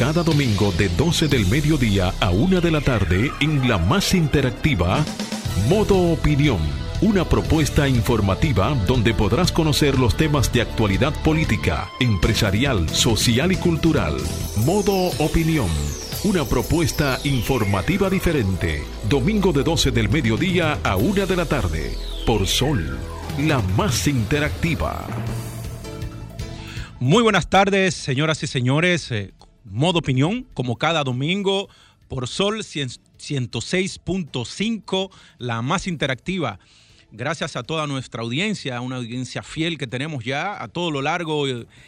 cada domingo de 12 del mediodía a 1 de la tarde en la más interactiva Modo Opinión. Una propuesta informativa donde podrás conocer los temas de actualidad política, empresarial, social y cultural. Modo Opinión. Una propuesta informativa diferente. Domingo de 12 del mediodía a 1 de la tarde. Por Sol, la más interactiva. Muy buenas tardes, señoras y señores. Eh, modo opinión, como cada domingo, por Sol 106.5, la más interactiva. Gracias a toda nuestra audiencia, una audiencia fiel que tenemos ya a todo lo largo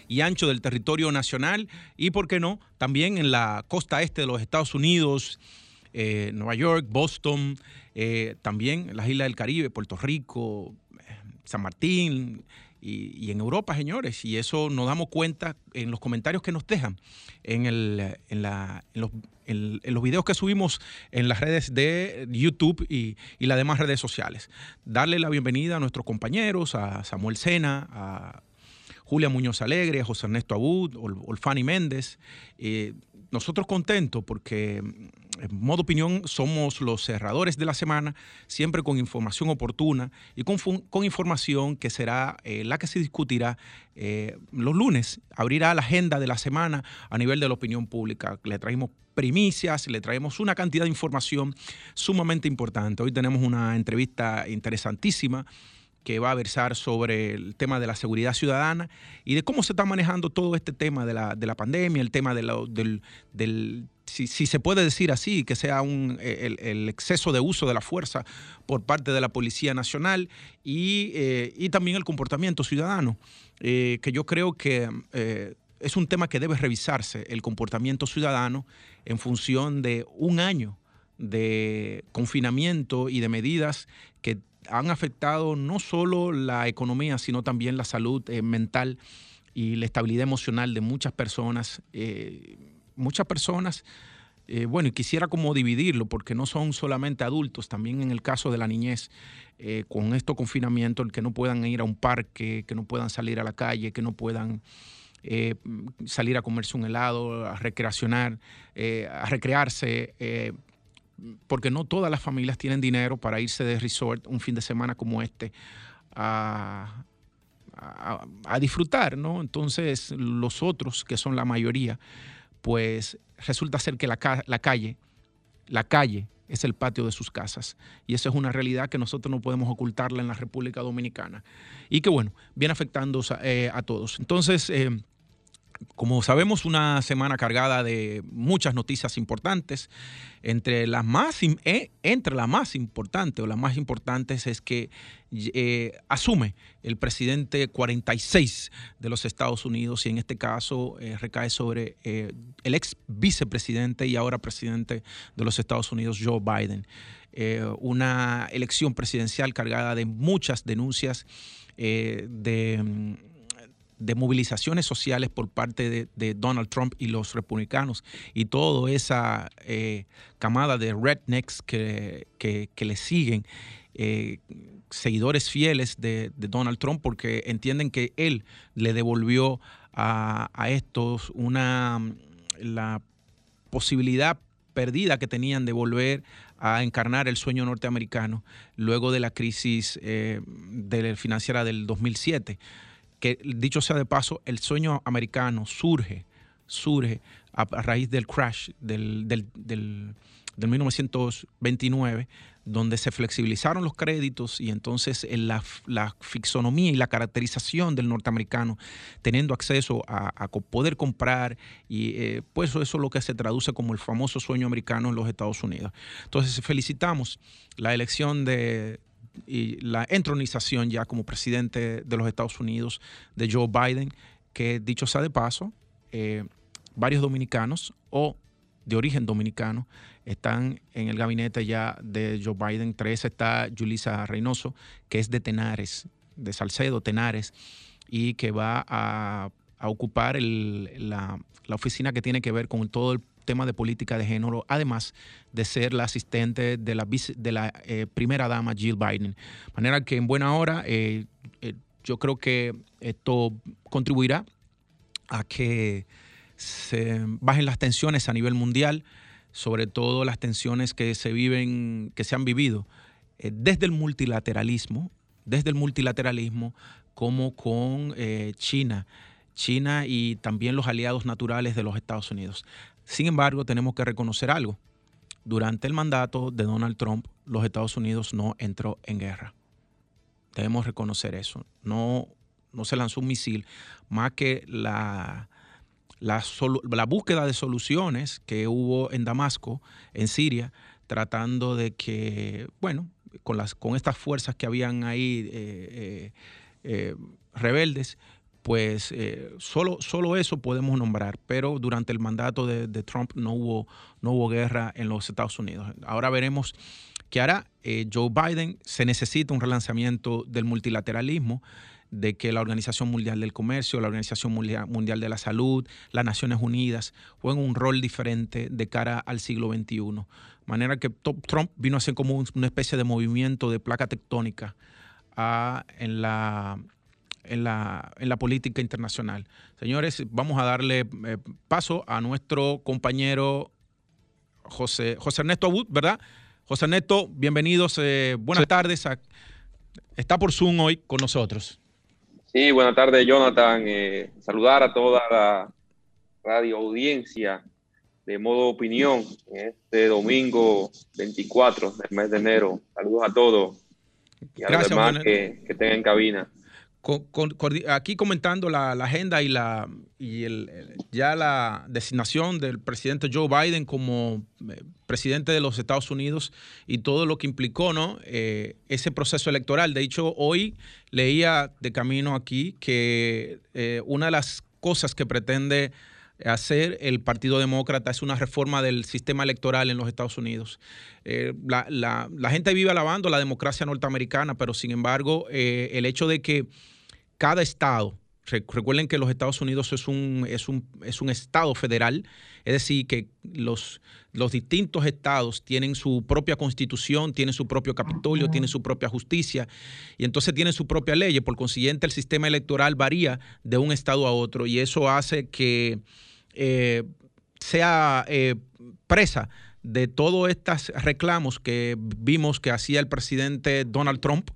y ancho del territorio nacional y, ¿por qué no?, también en la costa este de los Estados Unidos, eh, Nueva York, Boston, eh, también en las islas del Caribe, Puerto Rico, San Martín, y, en Europa, señores, y eso nos damos cuenta en los comentarios que nos dejan en, el, en, la, en, los, en, los, videos que subimos en las redes de YouTube y, y, las demás redes sociales. Darle la bienvenida a nuestros compañeros, a Samuel Sena, a Julia Muñoz Alegre, a José Ernesto Abud, Olfani Méndez. Eh, nosotros contentos porque en modo opinión, somos los cerradores de la semana, siempre con información oportuna y con, con información que será eh, la que se discutirá eh, los lunes. Abrirá la agenda de la semana a nivel de la opinión pública. Le traemos primicias, le traemos una cantidad de información sumamente importante. Hoy tenemos una entrevista interesantísima que va a versar sobre el tema de la seguridad ciudadana y de cómo se está manejando todo este tema de la, de la pandemia, el tema de del, del si, se puede decir así, que sea un, el, exceso de uso de la fuerza por parte de la Policía Nacional y, eh, también el comportamiento ciudadano, eh, que yo creo que eh, es un tema que debe revisarse, el comportamiento ciudadano en función de un año de confinamiento y de medidas que han afectado no solo la economía, sino también la salud mental y la estabilidad emocional de muchas personas muchas personas, eh, bueno, y quisiera como dividirlo, porque no son solamente adultos, también en el caso de la niñez, eh, con estos confinamientos, el que no puedan ir a un parque, que no puedan salir a la calle, que no puedan eh, salir a comerse un helado, a recreacionar, a recrearse, porque no todas las familias tienen dinero para irse de resort un fin de semana como este a, a disfrutar, ¿no? Entonces, los otros, que son la mayoría, pues resulta ser que la, calle, la calle es el patio de sus casas. Y esa es una realidad que nosotros no podemos ocultarla en la República Dominicana. Y que bueno, viene afectando eh, a todos. Entonces, eh, como sabemos, una semana cargada de muchas noticias importantes. Entre las más, eh, entre las más importantes o las más importantes es que eh, asume el presidente 46 de los Estados Unidos y en este caso eh, recae sobre el ex vicepresidente y ahora presidente de los Estados Unidos, Joe Biden. una elección presidencial cargada de muchas denuncias de mm, de movilizaciones sociales por parte de, Donald Trump y los republicanos y toda esa eh, camada de rednecks que, que, le siguen, eh, seguidores fieles de, Donald Trump porque entienden que él le devolvió a, estos una la posibilidad perdida que tenían de volver a encarnar el sueño norteamericano luego de la crisis eh, financiera del 2007 que dicho sea de paso, el sueño americano surge, surge a, raíz del crash del, del, del, 1929, donde se flexibilizaron los créditos y entonces la, la, fixonomía y la caracterización del norteamericano teniendo acceso a, poder comprar y eh, pues eso es lo que se traduce como el famoso sueño americano en los Estados Unidos. Entonces felicitamos la elección de y la entronización ya como presidente de los Estados Unidos de Joe Biden, que dicho sea de paso, eh, varios dominicanos o de origen dominicano están en el gabinete ya de Joe Biden. Tres está Julisa Reynoso, que es de Tenares, de Salcedo, Tenares, y que va a, ocupar la, la, oficina que tiene que ver con todo el tema de política de género, además de ser la asistente de la, eh, primera dama Jill Biden. De manera que en buena hora eh, eh, yo creo que esto contribuirá a que se bajen las tensiones a nivel mundial, sobre todo las tensiones que se viven, que se han vivido desde el multilateralismo, desde el multilateralismo como con China, China y también los aliados naturales de los Estados Unidos. Sin embargo, tenemos que reconocer algo. Durante el mandato de Donald Trump, los Estados Unidos no entró en guerra. Debemos reconocer eso. No, no se lanzó un misil, más que la, la, búsqueda de soluciones que hubo en Damasco, en Siria, tratando de que, bueno, con, las, con estas fuerzas que habían ahí eh, eh, eh, rebeldes, pues solo, solo eso podemos nombrar, pero durante el mandato de, Trump no hubo, no hubo guerra en los Estados Unidos. Ahora veremos qué hará Joe Biden. Se necesita un relanzamiento del multilateralismo de que la Organización Mundial del Comercio, la Organización Mundial de la Salud, las Naciones Unidas jueguen un rol diferente de cara al siglo XXI. De manera que Trump vino a ser como una especie de movimiento de placa tectónica ah, en, la, en, la, en la política internacional. Señores, vamos a darle eh, paso a nuestro compañero José, José Ernesto Abud, ¿verdad? José Ernesto, bienvenidos, eh, buenas tardes. está por Zoom hoy con nosotros. Sí, buenas tardes, Jonathan. Eh, saludar a toda la radio audiencia de modo opinión en este domingo 24 del mes de enero. Saludos a todos y a los demás que, que tengan cabina aquí comentando la, agenda y, la, y el, ya la designación del presidente Joe Biden como eh, presidente de los Estados Unidos y todo lo que implicó ¿no? Eh, ese proceso electoral. De hecho, hoy leía de camino aquí que eh, una de las cosas que pretende hacer el Partido Demócrata es una reforma del sistema electoral en los Estados Unidos. la, la, gente vive alabando la democracia norteamericana, pero sin embargo, el hecho de que cada estado, recuerden que los Estados Unidos es un, es un, es un estado federal, es decir, que los, los distintos estados tienen su propia constitución, tienen su propio capitolio, tienen su propia justicia y entonces tienen su propia ley. Por consiguiente, el sistema electoral varía de un estado a otro y eso hace que eh, sea eh, presa de todos estos reclamos que vimos que hacía el presidente Donald Trump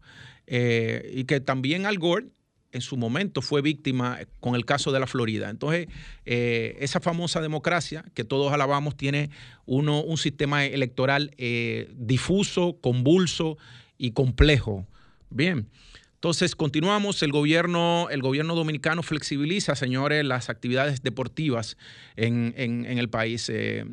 eh, y que también Al Gore en su momento fue víctima con el caso de la Florida. Entonces, esa famosa democracia que todos alabamos tiene uno, un sistema electoral difuso, convulso y complejo. Bien. Entonces, continuamos. El gobierno, el gobierno dominicano flexibiliza, señores, las actividades deportivas en, el país. Eh,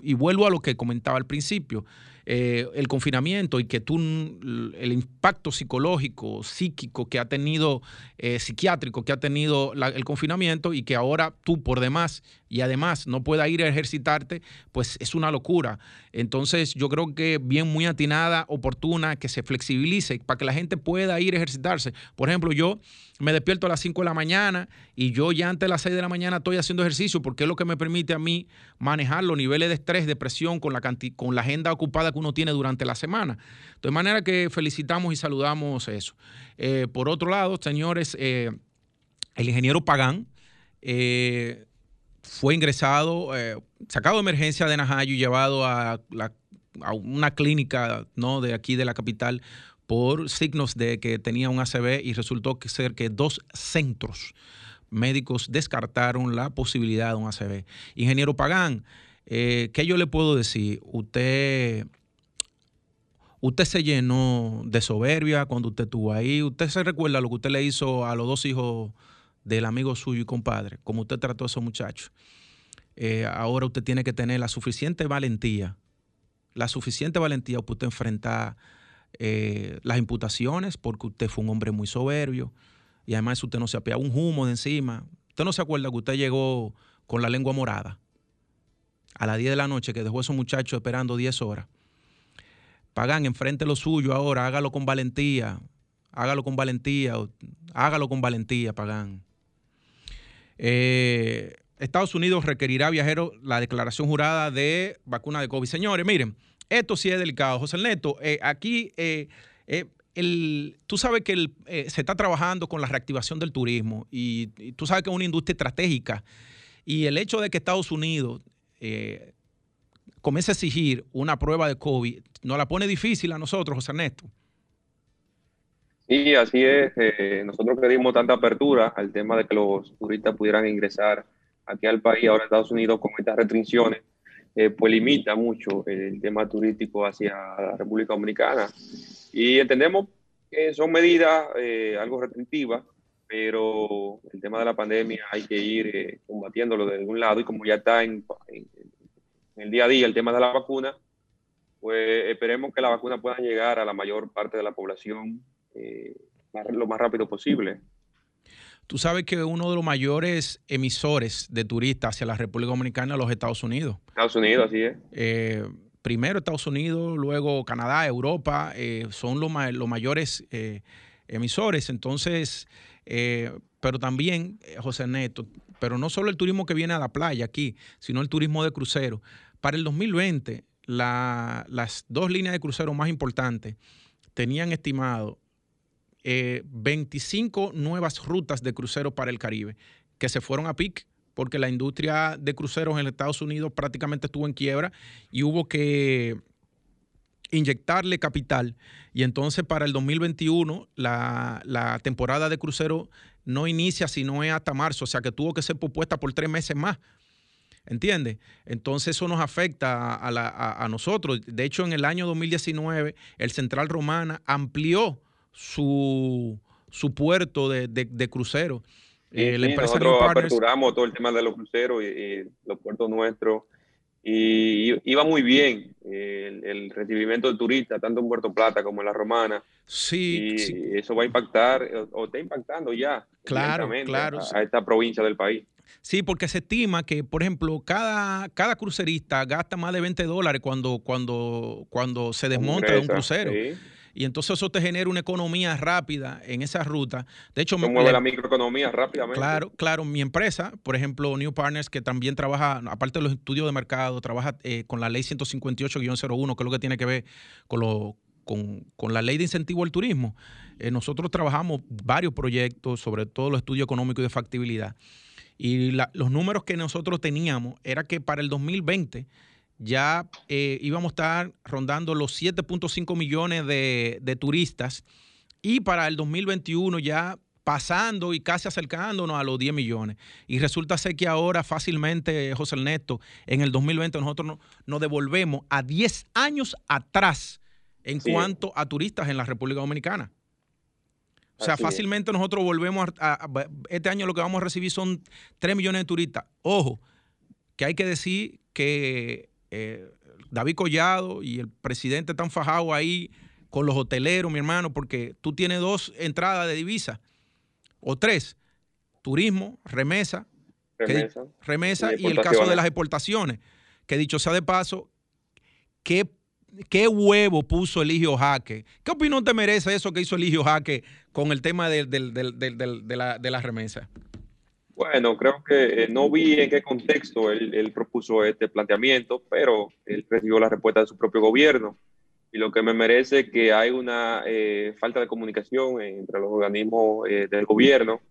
y vuelvo a lo que comentaba al principio. Eh, el confinamiento y que tú, el impacto psicológico, psíquico que ha tenido, eh, psiquiátrico que ha tenido el confinamiento y que ahora tú por demás y además no pueda ir a ejercitarte, pues es una locura. Entonces yo creo que bien muy atinada, oportuna, que se flexibilice para que la gente pueda ir a ejercitarse. Por ejemplo, yo me despierto a las 5 de la mañana y yo ya antes de las 6 de la mañana estoy haciendo ejercicio porque es lo que me permite a mí manejar los niveles de estrés, de presión con la, con la agenda ocupada que uno tiene durante la semana. De manera que felicitamos y saludamos eso. Eh, por otro lado, señores, eh, el ingeniero Pagán, eh, fue ingresado, sacado de emergencia de Najayo y llevado a, una clínica ¿no? de aquí de la capital por signos de que tenía un ACV y resultó que ser que dos centros médicos descartaron la posibilidad de un ACV. Ingeniero Pagán, ¿qué yo le puedo decir? Usted, usted se llenó de soberbia cuando usted estuvo ahí. ¿Usted se recuerda lo que usted le hizo a los dos hijos del amigo suyo y compadre, como usted trató a esos muchachos. Eh, ahora usted tiene que tener la suficiente valentía, la suficiente valentía para usted enfrentar eh, las imputaciones, porque usted fue un hombre muy soberbio y además usted no se apea un humo de encima. Usted no se acuerda que usted llegó con la lengua morada a las 10 de la noche, que dejó a esos muchachos esperando 10 horas. Pagan, enfrente lo suyo ahora, hágalo con valentía, hágalo con valentía, hágalo con valentía, Pagán. Eh, Estados Unidos requerirá viajeros la declaración jurada de vacuna de COVID. Señores, miren, esto sí es delicado. José Neto, eh, aquí eh, tú sabes que se está trabajando con la reactivación del turismo y, tú sabes que es una industria estratégica Y el hecho de que Estados Unidos eh, comience a exigir una prueba de COVID, nos la pone difícil a nosotros, José Ernesto. Sí, así es. Eh, nosotros pedimos tanta apertura al tema de que los turistas pudieran ingresar aquí al país, ahora Estados Unidos, con estas restricciones, eh, pues limita mucho el tema turístico hacia la República Dominicana. Y entendemos que son medidas eh, algo restrictivas, pero el tema de la pandemia hay que ir combatiéndolo de algún lado y como ya está en, en, el día a día el tema de la vacuna, pues esperemos que la vacuna pueda llegar a la mayor parte de la población eh, lo más rápido posible. Tú sabes que uno de los mayores emisores de turistas hacia la República Dominicana es los Estados Unidos. Estados Unidos, así es. Eh, primero Estados Unidos, luego Canadá, Europa, eh, son los, los mayores emisores. Entonces, pero también, José Neto, pero no solo el turismo que viene a la playa aquí, sino el turismo de crucero. Para el 2020, las dos líneas de crucero más importantes tenían estimado 25 eh, nuevas rutas de cruceros para el Caribe que se fueron a pic porque la industria de cruceros en Estados Unidos prácticamente estuvo en quiebra y hubo que inyectarle capital. Y entonces para el 2021 la, la temporada de crucero no inicia sino es hasta marzo, o sea que tuvo que ser propuesta por tres meses más. ¿Entiendes? Entonces eso nos afecta a, a, nosotros. De hecho, en el año 2019, el Central Romana amplió su, su puerto de, de, crucero. Eh, nosotros aperturamos todo el tema de los cruceros y, los puertos nuestros y iba muy bien el, recibimiento de turistas, tanto en Puerto Plata como en La Romana. Sí, y eso va a impactar, o está impactando ya claro, claro, a, esta provincia del país. Sí, porque se estima que, por ejemplo, cada, cada crucerista gasta más de 20 dólares cuando, cuando, cuando se desmonta de un crucero. Sí y entonces eso te genera una economía rápida en esa ruta. De hecho, me mueve la microeconomía rápidamente. Claro, claro. Mi empresa, por ejemplo, New Partners, que también trabaja, aparte de los estudios de mercado, trabaja eh, con la ley 158-01, que es lo que tiene que ver con, lo, con, la ley de incentivo al turismo. Eh, nosotros trabajamos varios proyectos, sobre todo los estudios económicos y de factibilidad. Y los números que nosotros teníamos era que para el 2020 ya eh, íbamos a estar rondando los 7.5 millones de, turistas y para el 2021 ya pasando y casi acercándonos a los 10 millones. Y resulta ser que ahora fácilmente, José Ernesto, en el 2020 nosotros nos, devolvemos a 10 años atrás en cuanto a turistas en la República Dominicana. O sea, fácilmente nosotros volvemos a, Este año lo que vamos a recibir son 3 millones de turistas. Ojo, que hay que decir que eh, David Collado y el presidente están fajados ahí con los hoteleros, mi hermano, porque tú tienes dos entradas de divisa o tres, turismo, remesa, remesa, y, el caso de las exportaciones, que dicho sea de paso, ¿qué, qué huevo puso Eligio Jaque? ¿Qué opinión te merece eso que hizo Eligio Jaque con el tema de, la, de la remesa? Bueno, creo que eh, no vi en qué contexto él, propuso este planteamiento, pero él recibió la respuesta de su propio gobierno. Y lo que me merece es que hay una eh, falta de comunicación entre los organismos eh, del gobierno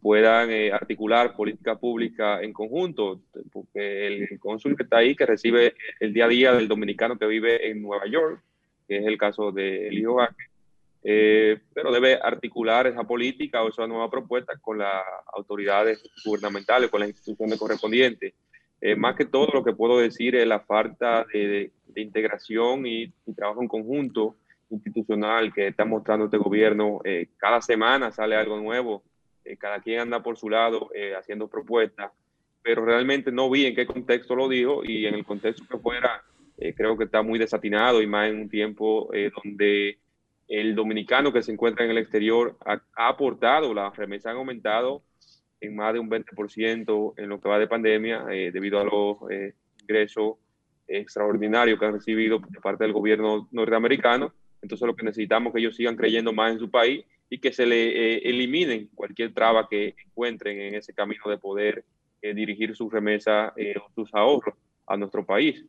puedan articular política pública en conjunto, porque el cónsul que está ahí, que recibe el día a día del dominicano que vive en Nueva York, que es el caso de Elio Vázquez, eh, pero debe articular esa política o esa nueva propuesta con las autoridades gubernamentales, con las instituciones correspondientes. Eh, más que todo lo que puedo decir es la falta de, integración y, trabajo en conjunto institucional que está mostrando este gobierno. Eh, cada semana sale algo nuevo, cada quien anda por su lado haciendo propuestas, pero realmente no vi en qué contexto lo dijo y en el contexto que fuera, creo que está muy desatinado y más en un tiempo donde el dominicano que se encuentra en el exterior ha, aportado, las remesas han aumentado en más de un 20% en lo que va de pandemia eh, debido a los eh, ingresos extraordinarios que han recibido de parte del gobierno norteamericano. Entonces lo que necesitamos es que ellos sigan creyendo más en su país y que se le eh, eliminen cualquier traba que encuentren en ese camino de poder dirigir sus remesas o sus ahorros a nuestro país.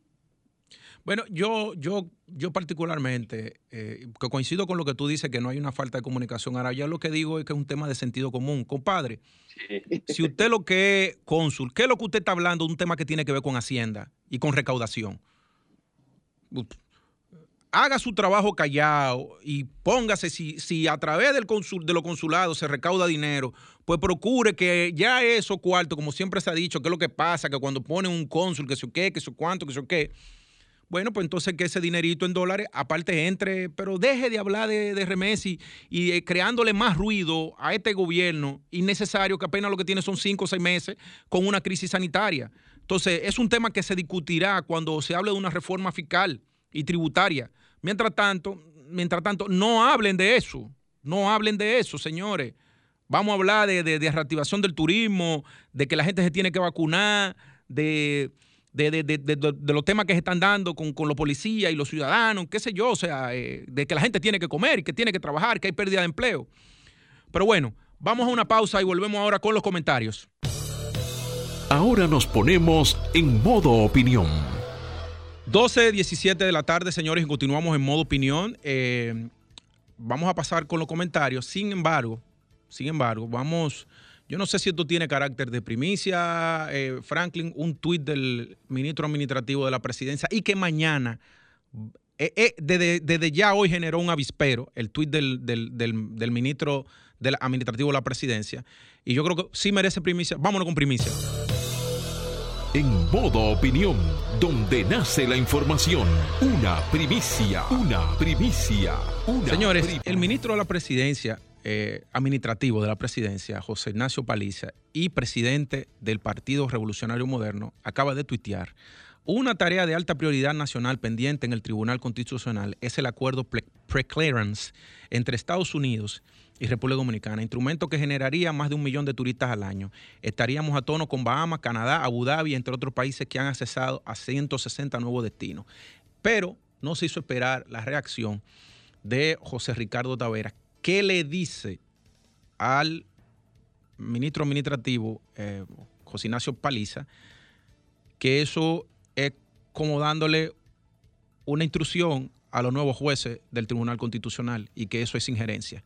Bueno, yo, yo, yo particularmente, eh, que coincido con lo que tú dices, que no hay una falta de comunicación. Ahora, ya lo que digo es que es un tema de sentido común. Compadre, si usted lo que es cónsul, ¿qué es lo que usted está hablando? Un tema que tiene que ver con Hacienda y con recaudación. Haga su trabajo callado y póngase, si, si a través del consul, de los consulados se recauda dinero, pues procure que ya eso cuarto, como siempre se ha dicho, que es lo que pasa, que cuando ponen un cónsul, que eso qué, que eso cuánto, que eso qué bueno, pues entonces que ese dinerito en dólares aparte entre, pero deje de hablar de, de Remesi y eh, creándole más ruido a este gobierno innecesario que apenas lo que tiene son cinco o seis meses con una crisis sanitaria. Entonces, es un tema que se discutirá cuando se hable de una reforma fiscal y tributaria. Mientras tanto, mientras tanto, no hablen de eso, no hablen de eso, señores. Vamos a hablar de, de reactivación del turismo, de que la gente se tiene que vacunar, de de, los temas que se están dando con, los policías y los ciudadanos, qué sé yo, o sea, eh, de que la gente tiene que comer, que tiene que trabajar, que hay pérdida de empleo. Pero bueno, vamos a una pausa y volvemos ahora con los comentarios. Ahora nos ponemos en modo opinión. 12, 17 de la tarde, señores, y continuamos en modo opinión. Eh, vamos a pasar con los comentarios. Sin embargo, sin embargo, vamos yo no sé si esto tiene carácter de primicia, eh, Franklin, un tuit del ministro administrativo de la presidencia y que mañana, eh, eh, desde, ya hoy generó un avispero, el tuit del, ministro del administrativo de la presidencia. Y yo creo que sí merece primicia. Vámonos con primicia. En modo opinión, donde nace la información. Una primicia, una primicia. Señores, el ministro de la presidencia eh, administrativo de la presidencia, José Ignacio Paliza, y presidente del Partido Revolucionario Moderno, acaba de tuitear. Una tarea de alta prioridad nacional pendiente en el Tribunal Constitucional es el acuerdo pre-clearance entre Estados Unidos y República Dominicana, instrumento que generaría más de un millón de turistas al año. Estaríamos a tono con Bahamas, Canadá, Abu Dhabi, entre otros países que han accesado a 160 nuevos destinos. Pero no se hizo esperar la reacción de José Ricardo Taveras, ¿qué le dice al ministro administrativo, eh, José Ignacio Paliza, que eso es como dándole una instrucción a los nuevos jueces del Tribunal Constitucional y que eso es injerencia.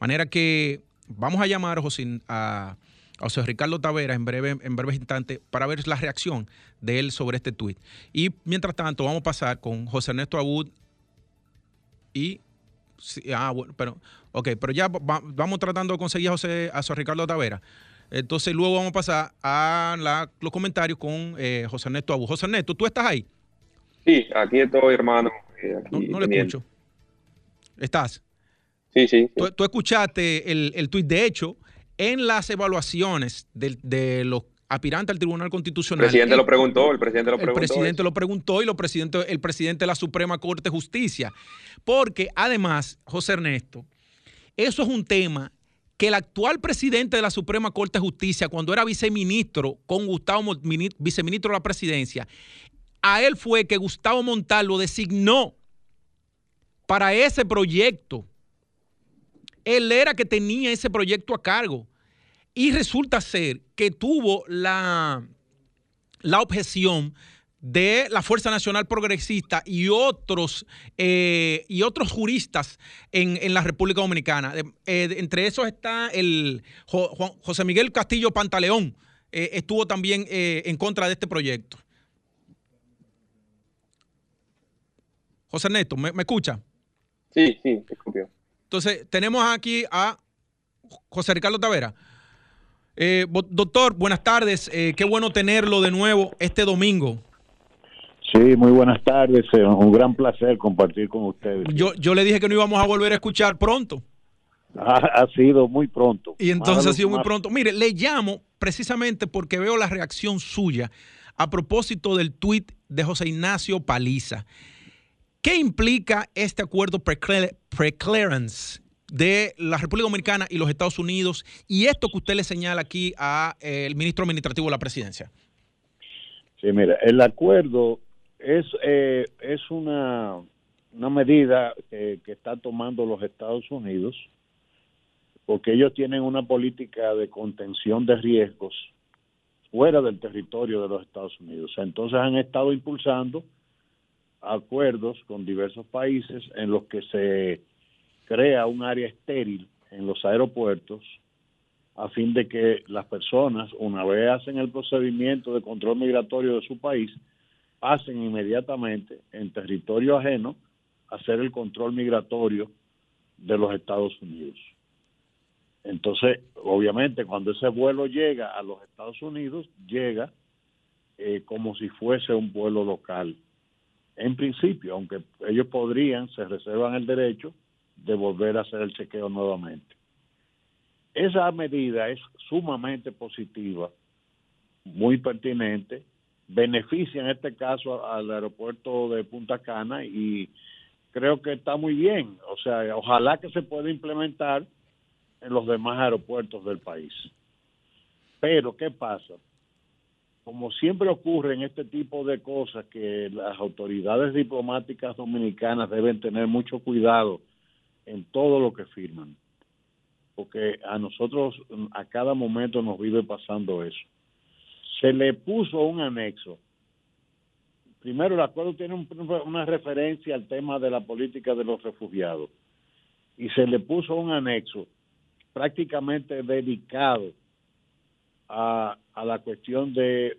Manera que vamos a llamar a José, a, José Ricardo Tavera en, breve, en breves instantes para ver la reacción de él sobre este tuit. Y mientras tanto, vamos a pasar con José Ernesto Abud y ah, bueno, pero, ok, pero ya vamos tratando de conseguir a José, a Ricardo Tavera. Entonces luego vamos a pasar a los comentarios con eh, José Ernesto Abu. José Ernesto, ¿tú estás ahí? Sí, aquí estoy, hermano. Eh, no, le escucho. ¿Estás? Sí, sí. Tú, escuchaste el, el tuit. De hecho, en las evaluaciones de, de los aspirante al Tribunal Constitucional. El presidente lo preguntó, el presidente lo preguntó. El presidente lo preguntó y lo presidente, el presidente de la Suprema Corte de Justicia. Porque además, José Ernesto, eso es un tema que el actual presidente de la Suprema Corte de Justicia, cuando era viceministro con Gustavo, viceministro de la presidencia, a él fue que Gustavo Montal lo designó para ese proyecto. Él era que tenía ese proyecto a cargo. Y resulta ser que tuvo la, la objeción de la Fuerza Nacional Progresista y otros, eh, y otros juristas en, la República Dominicana. Eh, entre esos está el José Miguel Castillo Pantaleón, eh, estuvo también en contra de este proyecto. José Ernesto, ¿me, escucha? Sí, sí, escucho. Entonces, tenemos aquí a José Ricardo Tavera. Eh, doctor, buenas tardes. Eh, qué bueno tenerlo de nuevo este domingo. Sí, muy buenas tardes. Un gran placer compartir con ustedes. Yo, yo le dije que no íbamos a volver a escuchar pronto. Ha, sido muy pronto. Y entonces ha sido muy pronto. Mire, le llamo precisamente porque veo la reacción suya a propósito del tuit de José Ignacio Paliza. ¿Qué implica este acuerdo pre-clearance de la República Dominicana y los Estados Unidos y esto que usted le señala aquí al eh, ministro administrativo de la presidencia? Sí, mira, el acuerdo es, eh, es una, una medida que, que está tomando los Estados Unidos porque ellos tienen una política de contención de riesgos fuera del territorio de los Estados Unidos. Entonces han estado impulsando acuerdos con diversos países en los que se crea un área estéril en los aeropuertos a fin de que las personas, una vez hacen el procedimiento de control migratorio de su país, pasen inmediatamente en territorio ajeno a hacer el control migratorio de los Estados Unidos. Entonces, obviamente, cuando ese vuelo llega a los Estados Unidos, llega eh, como si fuese un vuelo local. En principio, aunque ellos podrían, se reservan el derecho de volver a hacer el chequeo nuevamente. Esa medida es sumamente positiva, muy pertinente, beneficia en este caso al aeropuerto de Punta Cana y creo que está muy bien. O sea, ojalá que se pueda implementar en los demás aeropuertos del país. Pero, ¿qué pasa? Como siempre ocurre en este tipo de cosas, que las autoridades diplomáticas dominicanas deben tener mucho cuidado en todo lo que firman, porque a nosotros a cada momento nos vive pasando eso. Se le puso un anexo. Primero, el acuerdo tiene una referencia al tema de la política de los refugiados y se le puso un anexo prácticamente dedicado a, a la cuestión de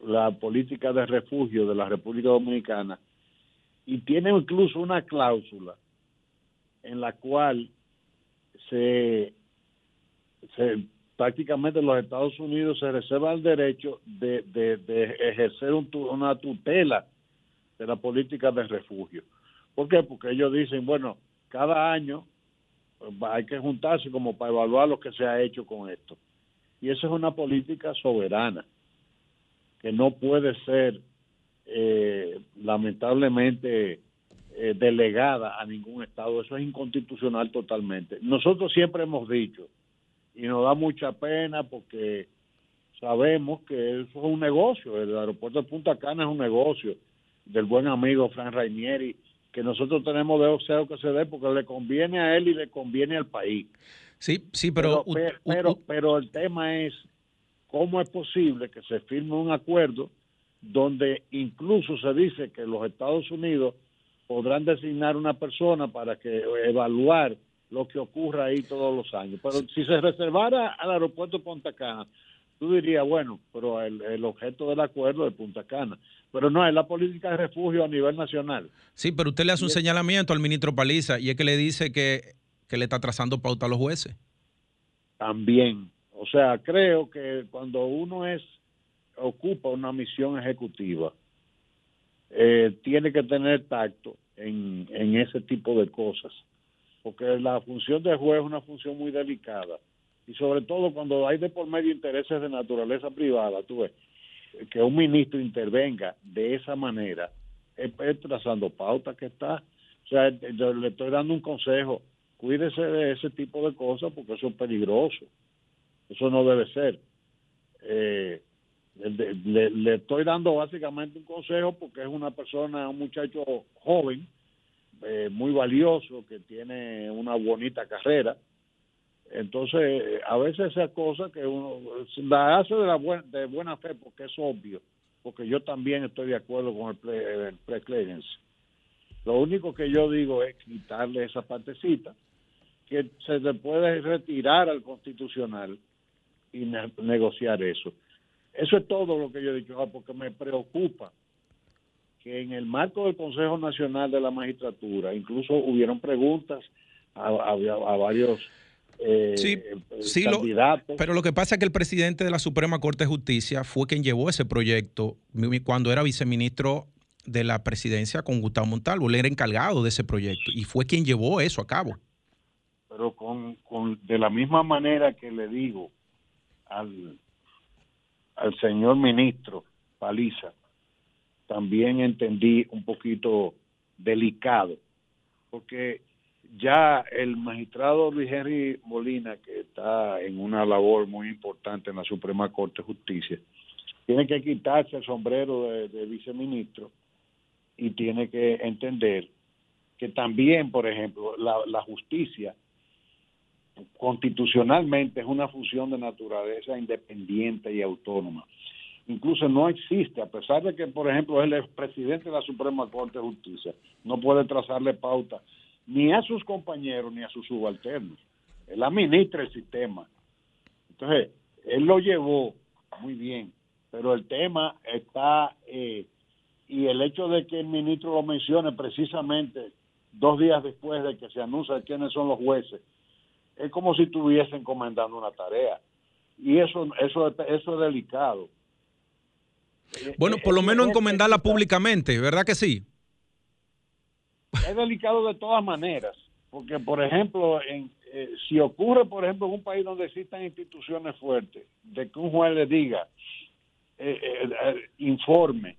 la política de refugio de la República Dominicana y tiene incluso una cláusula en la cual se, se prácticamente los Estados Unidos se reserva el derecho de, de, ejercer una tutela de la política de refugio. ¿Por qué? Porque ellos dicen, bueno, cada año hay que juntarse como para evaluar lo que se ha hecho con esto. Y eso es una política soberana que no puede ser eh, lamentablemente eh, delegada a ningún Estado. Eso es inconstitucional totalmente. Nosotros siempre hemos dicho, y nos da mucha pena porque sabemos que eso es un negocio, el aeropuerto de Punta Cana es un negocio del buen amigo Fran Rainieri que nosotros tenemos de que se dé porque le conviene a él y le conviene al país. Sí, sí, pero pero, pero, el tema es cómo es posible que se firme un acuerdo donde incluso se dice que los Estados Unidos podrán designar una persona para que evaluar lo que ocurra ahí todos los años. Pero si se reservara al aeropuerto de Punta Cana, tú dirías, bueno, pero el, el objeto del acuerdo de Punta Cana pero no, es la política de refugio a nivel nacional. Sí, pero usted le hace un señalamiento al ministro Paliza y es que le dice que, le está trazando pauta a los jueces. También, o sea, creo que cuando uno es ocupa una misión ejecutiva, eh, tiene que tener tacto en, ese tipo de cosas, porque la función de juez es una función muy delicada y sobre todo cuando hay de por medio intereses de naturaleza privada, tú ves, que un ministro intervenga de esa manera es, trazando pauta que está. O sea, yo le estoy dando un consejo, cuídese de ese tipo de cosas porque eso es peligroso. Eso no debe ser. Eh, le, le, estoy dando básicamente un consejo porque es una persona, un muchacho joven, eh, muy valioso, que tiene una bonita carrera entonces, a veces esas cosas que uno la hace de, la buena, de buena fe porque es obvio, porque yo también estoy de acuerdo con el, pre, Lo único que yo digo es quitarle esa partecita, que se le puede retirar al constitucional y negociar eso. Eso es todo lo que yo he dicho, ah, porque me preocupa que en el marco del Consejo Nacional de la Magistratura, incluso hubieron preguntas a, a varios eh, sí, sí pero lo que pasa es que el presidente de la Suprema Corte de Justicia fue quien llevó ese proyecto cuando era viceministro de la presidencia con Gustavo Montalvo. Él era encargado de ese proyecto y fue quien llevó eso a cabo. Pero con, de la misma manera que le digo al, al señor ministro Paliza, también entendí un poquito delicado, porque ya el magistrado Luis Henry Molina, que está en una labor muy importante en la Suprema Corte de Justicia, tiene que quitarse el sombrero de, viceministro y tiene que entender que también, por ejemplo, la, justicia constitucionalmente es una función de naturaleza independiente y autónoma. incluso no existe, a pesar de que, por ejemplo, él es presidente de la Suprema Corte de Justicia, no puede trazarle pauta ni a sus compañeros ni a sus subalternos. Él administra el sistema. Entonces, él lo llevó muy bien, pero el tema está, eh, y el hecho de que el ministro lo mencione precisamente dos días después de que se anuncia quiénes son los jueces, es como si estuviesen encomendando una tarea. Y eso, eso, eso es delicado. Bueno, por lo menos encomendarla públicamente, ¿verdad que sí? Es delicado de todas maneras, porque por ejemplo, en, eh, si ocurre, por ejemplo, en un país donde existan instituciones fuertes, de que un juez le diga, eh, eh, informe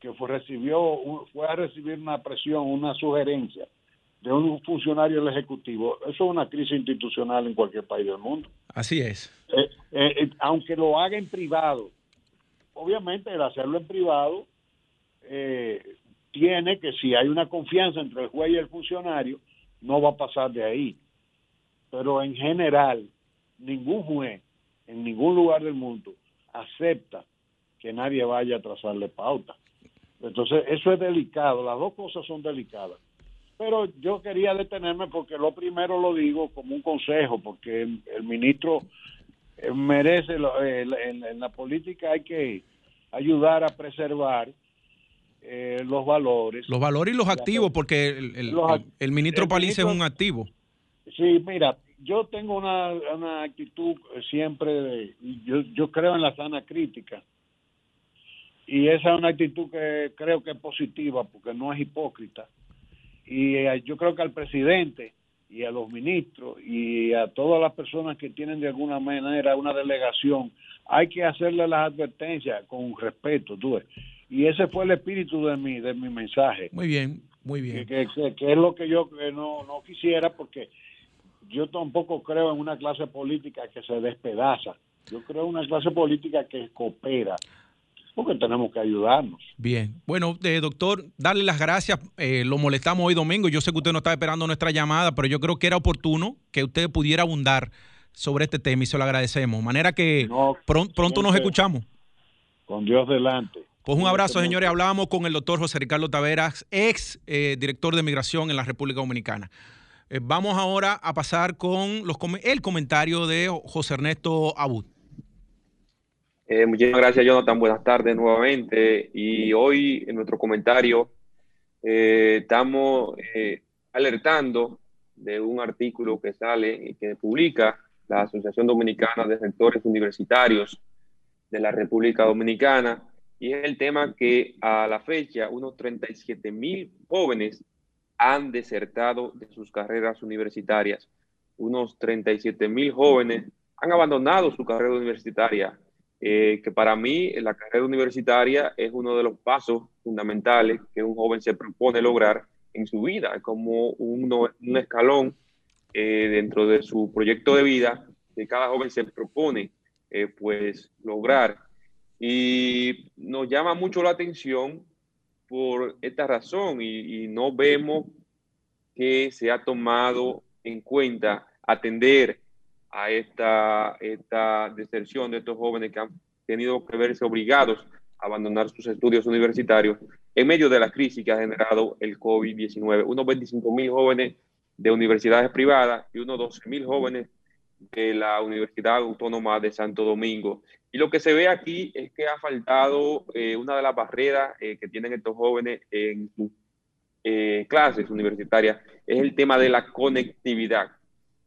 que fue, recibió, fue a recibir una presión, una sugerencia de un funcionario del Ejecutivo, eso es una crisis institucional en cualquier país del mundo. Así es. aunque lo haga en privado, obviamente el hacerlo en privado tiene que, si hay una confianza entre el juez y el funcionario, no va a pasar de ahí pero en general ningún juez en ningún lugar del mundo acepta que nadie vaya a trazarle pauta. Entonces, eso es delicado, las dos cosas son delicadas. Pero yo quería detenerme porque lo primero lo digo como un consejo, porque el, ministro eh, merece, eh, en, la política hay que ayudar a preservar eh, los valores. Los valores y los activos, porque el, ministro Palice es un activo. Sí, mira, yo tengo una, una actitud siempre, de, yo, yo creo en la sana crítica. Y esa es una actitud que creo que es positiva porque no es hipócrita. Y eh, yo creo que al presidente y a los ministros y a todas las personas que tienen de alguna manera una delegación, hay que hacerle las advertencias con respeto, tú Y ese fue el espíritu de mi, de mi mensaje. Muy bien, muy bien. Que, que es lo que yo no, no quisiera porque yo tampoco creo en una clase política que se despedaza. Yo creo en una clase política que coopera, porque tenemos que ayudarnos. Bien, bueno, eh, doctor, darle las gracias. Eh, lo molestamos hoy domingo. Yo sé que usted no está esperando nuestra llamada, pero yo creo que era oportuno que usted pudiera abundar sobre este tema y se lo agradecemos. De manera que pronto nos escuchamos. Con Dios delante. Pues un abrazo, señores. Hablábamos con el doctor José Ricardo Taveras, ex eh, director de migración en la República Dominicana. Vamos ahora a pasar con los, el comentario de José Ernesto Abud. Eh, muchísimas gracias, Jonathan. Buenas tardes nuevamente. Y hoy en nuestro comentario eh, estamos alertando de un artículo que sale y que publica la Asociación Dominicana de Sectores Universitarios de la República Dominicana. Y es el tema que a la fecha unos 37 mil jóvenes han desertado de sus carreras universitarias. Unos 37 mil jóvenes han abandonado su carrera universitaria, eh, que para mí la carrera universitaria es uno de los pasos fundamentales que un joven se propone lograr en su vida, como un, escalón eh, dentro de su proyecto de vida que cada joven se propone eh, pues lograr. Y nos llama mucho la atención por esta razón y, no vemos que se ha tomado en cuenta atender a esta, esta deserción de estos jóvenes que han tenido que verse obligados a abandonar sus estudios universitarios en medio de la crisis que ha generado el COVID-19. Unos 25 mil jóvenes de universidades privadas y unos 12 mil jóvenes de la Universidad Autónoma de Santo Domingo. Y lo que se ve aquí es que ha faltado eh, una de las barreras eh, que tienen estos jóvenes en sus eh, clases universitarias, es el tema de la conectividad.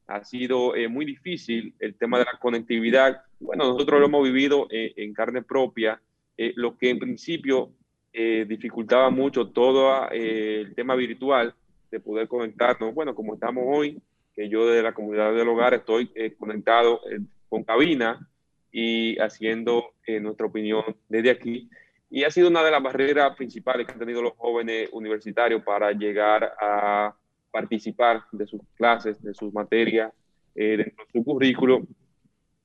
Ha sido muy difícil el tema de la conectividad. Bueno, nosotros lo hemos vivido en carne propia, lo que en principio dificultaba mucho todo el tema virtual de poder conectarnos. Bueno, como estamos hoy, que yo de la comunidad del hogar estoy eh, conectado eh, con cabina y haciendo eh, nuestra opinión desde aquí. Y ha sido una de las barreras principales que han tenido los jóvenes universitarios para llegar a participar de sus clases, de sus materias, dentro de su currículo,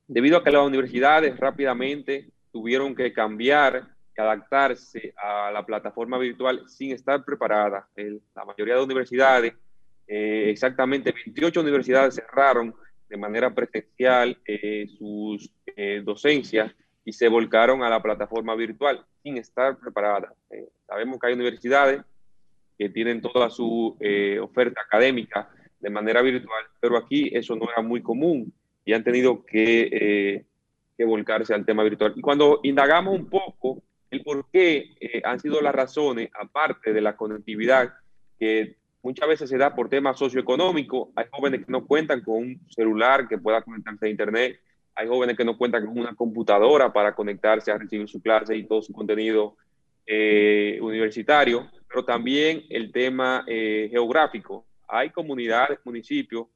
debido a que las universidades rápidamente tuvieron que cambiar y adaptarse a la plataforma virtual sin estar preparadas. la mayoría de universidades eh, exactamente 28 universidades cerraron de manera presencial eh, sus eh, docencias y se volcaron a la plataforma virtual sin estar preparadas. Eh, sabemos que hay universidades que tienen toda su eh, oferta académica de manera virtual, pero aquí eso no era muy común y han tenido que, eh, que volcarse al tema virtual. Y cuando indagamos un poco el por qué han sido las razones, aparte de la conectividad, que muchas veces se da por temas socioeconómicos, hay jóvenes que no cuentan con un celular que pueda conectarse a Internet, hay jóvenes que no cuentan con una computadora para conectarse a recibir su clase y todo su contenido eh, universitario, pero también el tema eh, geográfico. Hay comunidades, municipios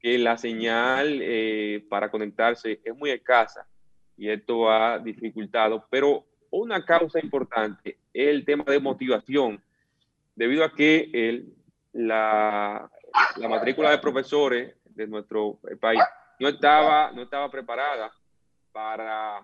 que la señal eh, para conectarse es muy escasa y esto ha dificultado, pero una causa importante es el tema de motivación, debido a que el, la, la matrícula de profesores de nuestro país no estaba, no estaba preparada para,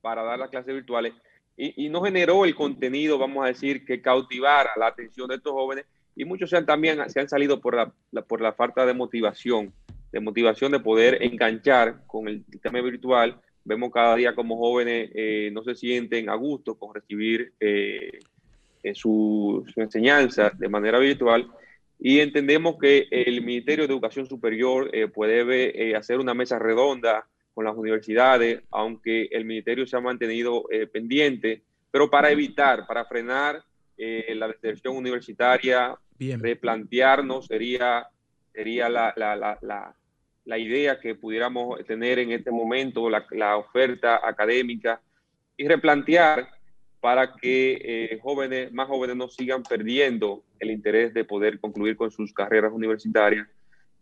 para dar las clases virtuales y, y, no generó el contenido, vamos a decir, que cautivara la atención de estos jóvenes y muchos se han, también se han salido por la, por la falta de motivación, de motivación de poder enganchar con el sistema virtual. Vemos cada día como jóvenes eh, no se sienten a gusto con recibir eh, eh, su, su enseñanza de manera virtual y entendemos que el Ministerio de Educación Superior eh, puede eh, hacer una mesa redonda con las universidades, aunque el Ministerio se ha mantenido eh, pendiente, pero para evitar, para frenar la deserción universitaria, replantearnos sería, sería la, la, la, la, idea que pudiéramos tener en este momento, la oferta académica, y replantear para que eh, jóvenes, más jóvenes no sigan perdiendo el interés de poder concluir con sus carreras universitarias.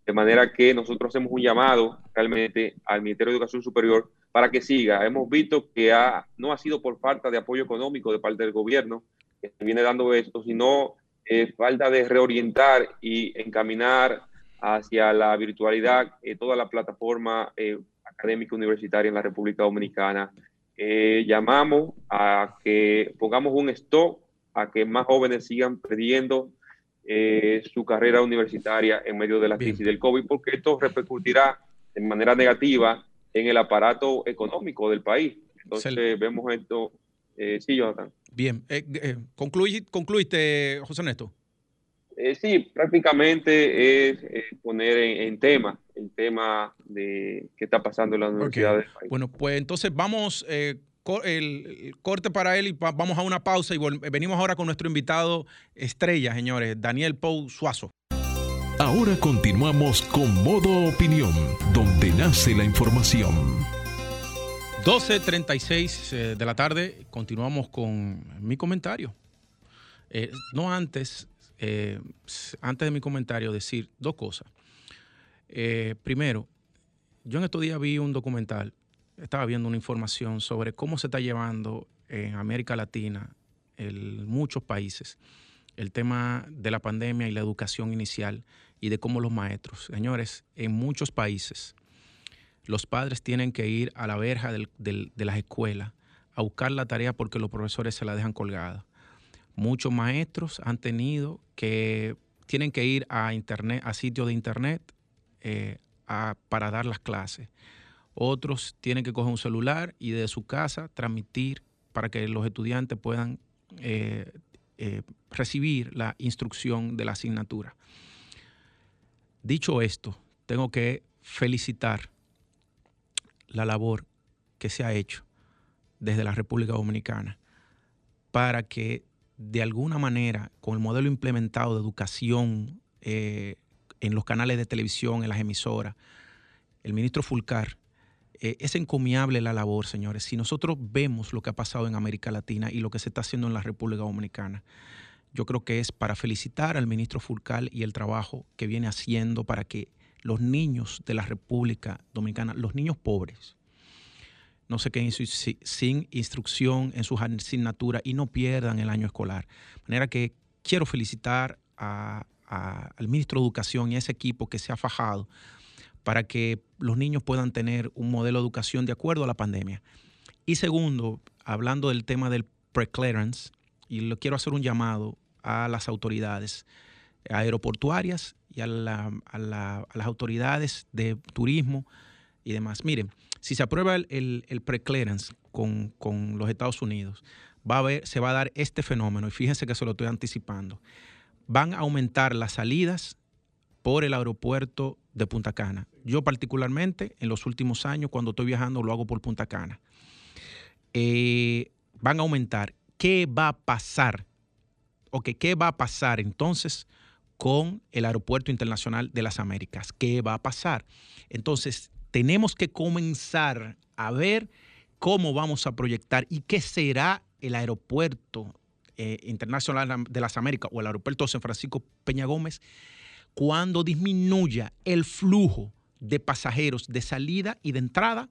De manera que nosotros hacemos un llamado realmente al Ministerio de Educación Superior para que siga. Hemos visto que no ha sido por falta de apoyo económico de parte del gobierno que viene dando esto, sino eh, falta de reorientar y encaminar hacia la virtualidad eh, toda la plataforma académica universitaria en la República Dominicana eh, llamamos a que pongamos un stop a que más jóvenes sigan perdiendo eh, su carrera universitaria en medio de la crisis del COVID, porque esto repercutirá de manera negativa en el aparato económico del país. Entonces vemos esto. Eh, sí, Jonathan. Bien, eh, concluiste, José Néstor. Eh, sí, prácticamente es poner en, tema el tema de qué está pasando en la universidad del país. Bueno, pues entonces vamos, eh, el, corte para él y vamos a una pausa y venimos ahora con nuestro invitado estrella, señores, Daniel Pou Suazo. Ahora continuamos con Modo Opinión, donde nace la información. 12.36 eh, de la tarde, continuamos con mi comentario. no antes eh, antes de mi comentario, decir dos cosas. Eh, primero, yo en estos días vi un documental, estaba viendo una información sobre cómo se está llevando en América Latina, en muchos países, el tema de la pandemia y la educación inicial y de cómo los maestros, señores, en muchos países, los padres tienen que ir a la verja de las escuelas a buscar la tarea porque los profesores se la dejan colgada. Muchos maestros han tenido que, tienen que ir a internet, a sitios de internet eh, para dar las clases. Otros tienen que coger un celular y desde su casa transmitir para que los estudiantes puedan eh, eh, recibir la instrucción de la asignatura. Dicho esto, tengo que felicitar la labor que se ha hecho desde la República Dominicana para que de alguna manera, con el modelo implementado de educación eh, en los canales de televisión, en las emisoras, el ministro Fulcar, eh, es encomiable la labor, señores. Si nosotros vemos lo que ha pasado en América Latina y lo que se está haciendo en la República Dominicana, yo creo que es para felicitar al ministro Fulcar y el trabajo que viene haciendo para que los niños de la República Dominicana, los niños pobres, no se queden sin instrucción en sus asignaturas y no pierdan el año escolar. De manera que quiero felicitar al ministro de Educación y a ese equipo que se ha fajado para que los niños puedan tener un modelo de educación de acuerdo a la pandemia. Y segundo, hablando del tema del preclearance, y lo quiero hacer un llamado a las autoridades aeroportuarias y a las autoridades de turismo, y demás. Miren, si se aprueba el, el, pre-clearance con, con, los Estados Unidos, va a haber, se va a dar este fenómeno, y fíjense que se lo estoy anticipando. Van a aumentar las salidas por el aeropuerto de Punta Cana. Yo particularmente, en los últimos años, cuando estoy viajando, lo hago por Punta Cana. Eh, van a aumentar. ¿Qué va a pasar? Ok, ¿qué va a pasar entonces con el Aeropuerto Internacional de las Américas? ¿Qué va a pasar? Entonces, tenemos que comenzar a ver cómo vamos a proyectar y qué será el Aeropuerto eh, Internacional de las Américas o el Aeropuerto San Francisco Peña Gómez cuando disminuya el flujo de pasajeros de salida y de entrada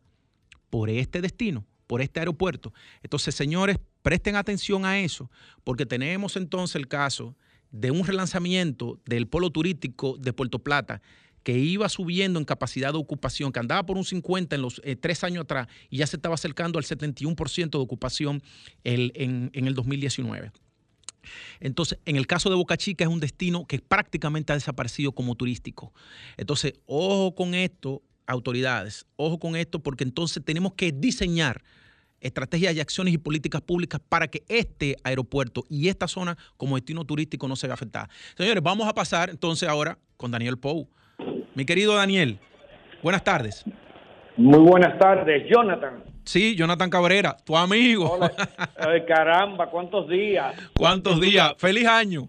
por este destino, por este aeropuerto. Entonces, señores, presten atención a eso, porque tenemos entonces el caso de un relanzamiento del polo turístico de Puerto Plata que iba subiendo en capacidad de ocupación, que andaba por un 50 en los eh, tres años atrás y ya se estaba acercando al 71% de ocupación en, en el 2019. Entonces, en el caso de Boca Chica es un destino que prácticamente ha desaparecido como turístico. Entonces, ojo con esto, autoridades, ojo con esto, porque entonces tenemos que diseñar estrategias y acciones y políticas públicas para que este aeropuerto y esta zona como destino turístico no se vea afectada. Señores, vamos a pasar entonces ahora con Daniel Pou. Mi querido Daniel, buenas tardes. Muy buenas tardes, Jonathan. Sí, Jonathan Cabrera, tu amigo. Ay, caramba, ¿cuántos días? ¿Cuántos días? Feliz año.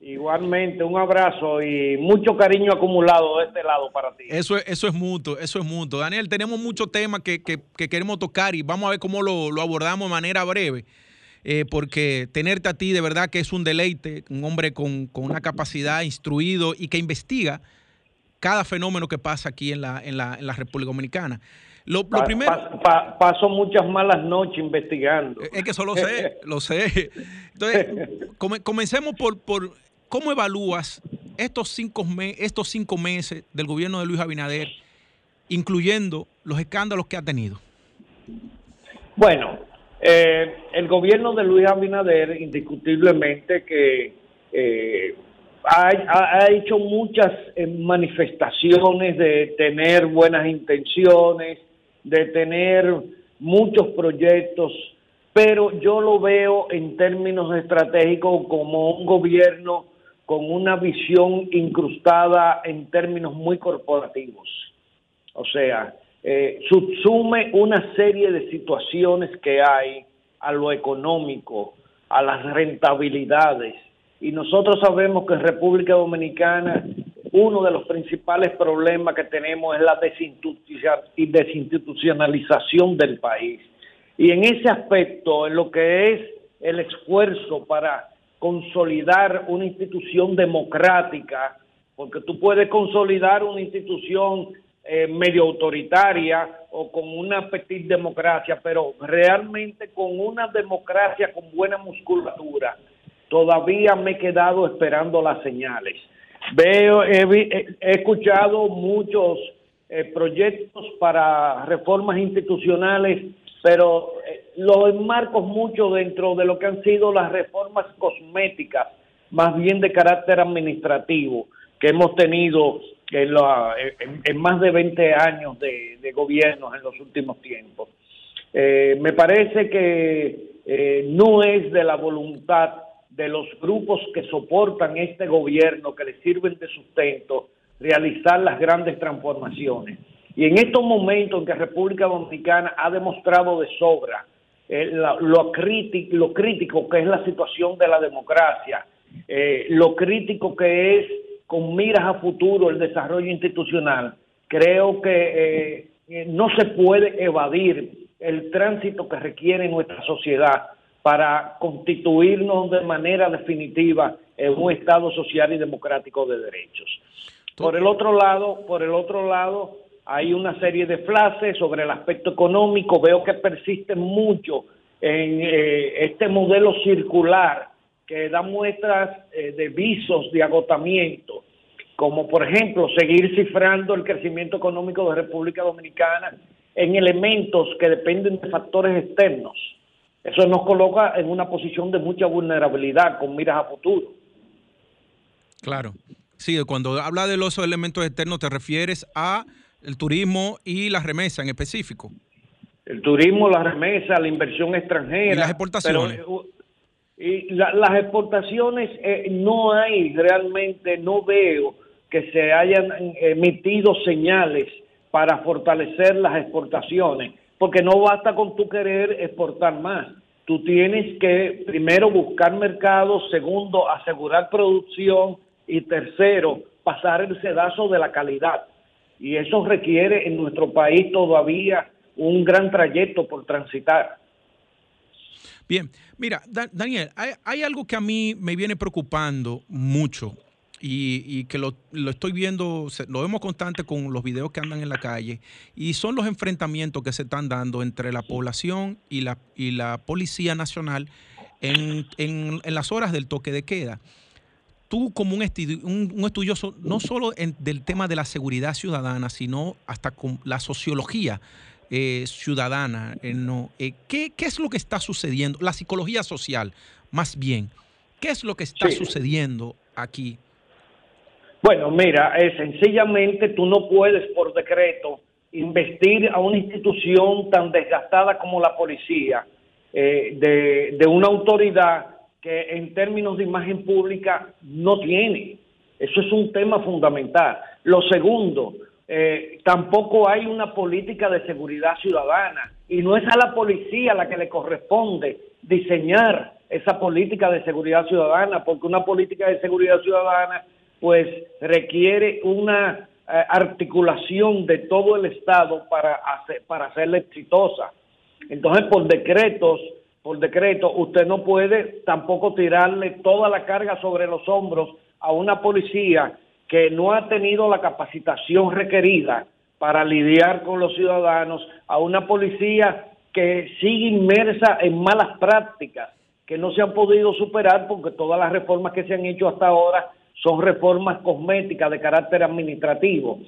Igualmente, un abrazo y mucho cariño acumulado de este lado para ti. Eso es, eso es mutuo, eso es mutuo. Daniel, tenemos muchos temas que, queremos tocar y vamos a ver cómo lo, abordamos de manera breve. Eh, porque tenerte a ti de verdad que es un deleite, un hombre con, con una capacidad instruido y que investiga cada fenómeno que pasa aquí en la, en la, en la República Dominicana. Lo, primero. paso muchas malas noches investigando. Es que eso lo sé, lo sé. Entonces, comencemos por, por cómo evalúas estos cinco, estos cinco meses del gobierno de Luis Abinader, incluyendo los escándalos que ha tenido. Bueno, eh, el gobierno de Luis Abinader, indiscutiblemente que eh, ha, hecho muchas eh, manifestaciones de tener buenas intenciones, de tener muchos proyectos, pero yo lo veo en términos estratégicos como un gobierno con una visión incrustada en términos muy corporativos. O sea, eh, subsume una serie de situaciones que hay a lo económico, a las rentabilidades. Y nosotros sabemos que en República Dominicana uno de los principales problemas que tenemos es la desinstitucionalización del país. Y en ese aspecto, en lo que es el esfuerzo para consolidar una institución democrática, porque tú puedes consolidar una institución eh, medio autoritaria o con una petit democracia, pero realmente con una democracia con buena musculatura, todavía me he quedado esperando las señales. Veo, he, escuchado muchos eh, proyectos para reformas institucionales, pero eh, lo enmarco mucho dentro de lo que han sido las reformas cosméticas, más bien de carácter administrativo, que hemos tenido en, más de 20 años de, de gobiernos en los últimos tiempos. Eh, me parece que no es de la voluntad de los grupos que soportan este gobierno, que les sirven de sustento, realizar las grandes transformaciones. Y en estos momentos en que República Dominicana ha demostrado de sobra eh, lo, crítico, lo crítico que es la situación de la democracia, eh, lo crítico que es con miras a futuro el desarrollo institucional, creo que eh, no se puede evadir el tránsito que requiere nuestra sociedad para constituirnos de manera definitiva en un Estado social y democrático de derechos. Por el otro lado, por el otro lado, hay una serie de frases sobre el aspecto económico. Veo que persiste mucho en eh, este modelo circular que da muestras eh, de visos de agotamiento, como por ejemplo seguir cifrando el crecimiento económico de República Dominicana en elementos que dependen de factores externos eso nos coloca en una posición de mucha vulnerabilidad con miras a futuro. Claro. Sí, cuando habla de los elementos externos te refieres a El turismo y la remesa en específico. El turismo, la remesa, la inversión extranjera. Y las exportaciones. y las exportaciones no hay realmente, no veo que se hayan emitido señales para fortalecer las exportaciones, porque no basta con tu querer exportar más. Tú tienes que primero buscar mercados, segundo asegurar producción y tercero pasar el sedazo de la calidad. Y eso requiere en nuestro país todavía un gran trayecto por transitar. Bien, mira, Daniel, hay, algo que a mí me viene preocupando mucho y, que lo, estoy viendo, lo vemos constante con los videos que andan en la calle, y son los enfrentamientos que se están dando entre la población y la, y la Policía Nacional en, en, las horas del toque de queda. Tú como un, un, estudioso no solo del tema de la seguridad ciudadana, sino hasta con la sociología eh, ciudadana, eh, no, eh, ¿qué, ¿qué, es lo que está sucediendo? La psicología social, más bien. ¿Qué es lo que está sucediendo aquí? Bueno, mira, eh, sencillamente tú no puedes por decreto investir a una institución tan desgastada como la policía eh, de, una autoridad que en términos de imagen pública no tiene. Eso es un tema fundamental. Lo segundo, eh, tampoco hay una política de seguridad ciudadana y no es a la policía la que le corresponde diseñar esa política de seguridad ciudadana, porque una política de seguridad ciudadana pues requiere una eh, articulación de todo el Estado para, hacer, para hacerla exitosa. Entonces, por decretos, por decreto, usted no puede tampoco tirarle toda la carga sobre los hombros a una policía que no ha tenido la capacitación requerida para lidiar con los ciudadanos, a una policía que sigue inmersa en malas prácticas que no se han podido superar porque todas las reformas que se han hecho hasta ahora son reformas cosméticas de carácter administrativo,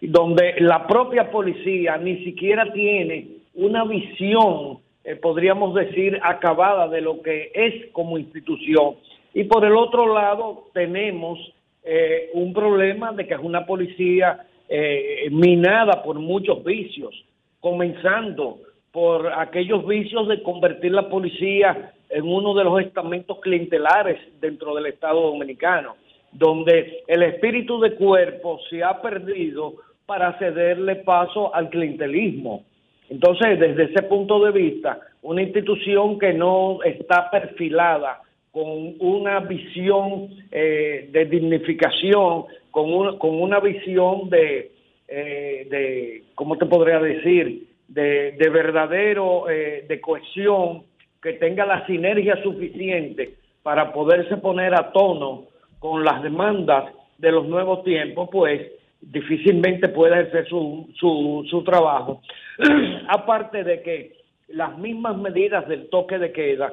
donde la propia policía ni siquiera tiene una visión, eh, podríamos decir, acabada de lo que es como institución. Y por el otro lado tenemos eh, un problema de que es una policía eh, minada por muchos vicios, comenzando por aquellos vicios de convertir la policía en uno de los estamentos clientelares dentro del Estado dominicano donde el espíritu de cuerpo se ha perdido para cederle paso al clientelismo. Entonces, desde ese punto de vista, una institución que no está perfilada con una visión eh, de dignificación, con, con una visión de, eh, de, ¿cómo te podría decir?, de, de verdadero, eh, de cohesión, que tenga la sinergia suficiente para poderse poner a tono con las demandas de los nuevos tiempos, pues difícilmente puede hacer su, su, su trabajo. Aparte de que las mismas medidas del toque de queda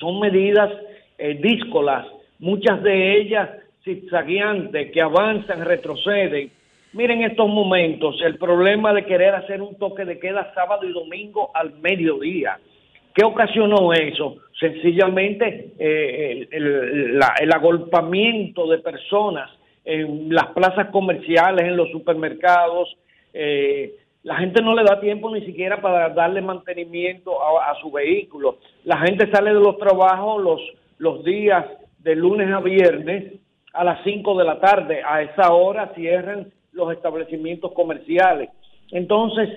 son medidas eh, díscolas, muchas de ellas zigzagueantes, que avanzan, retroceden. Miren estos momentos, el problema de querer hacer un toque de queda sábado y domingo al mediodía. ¿Qué ocasionó eso? Sencillamente eh, el, agolpamiento de personas en las plazas comerciales, en los supermercados. Eh, la gente no le da tiempo ni siquiera para darle mantenimiento a, su vehículo. La gente sale de los trabajos los, los días de lunes a viernes a las 5 de la tarde. A esa hora cierran los establecimientos comerciales. Entonces,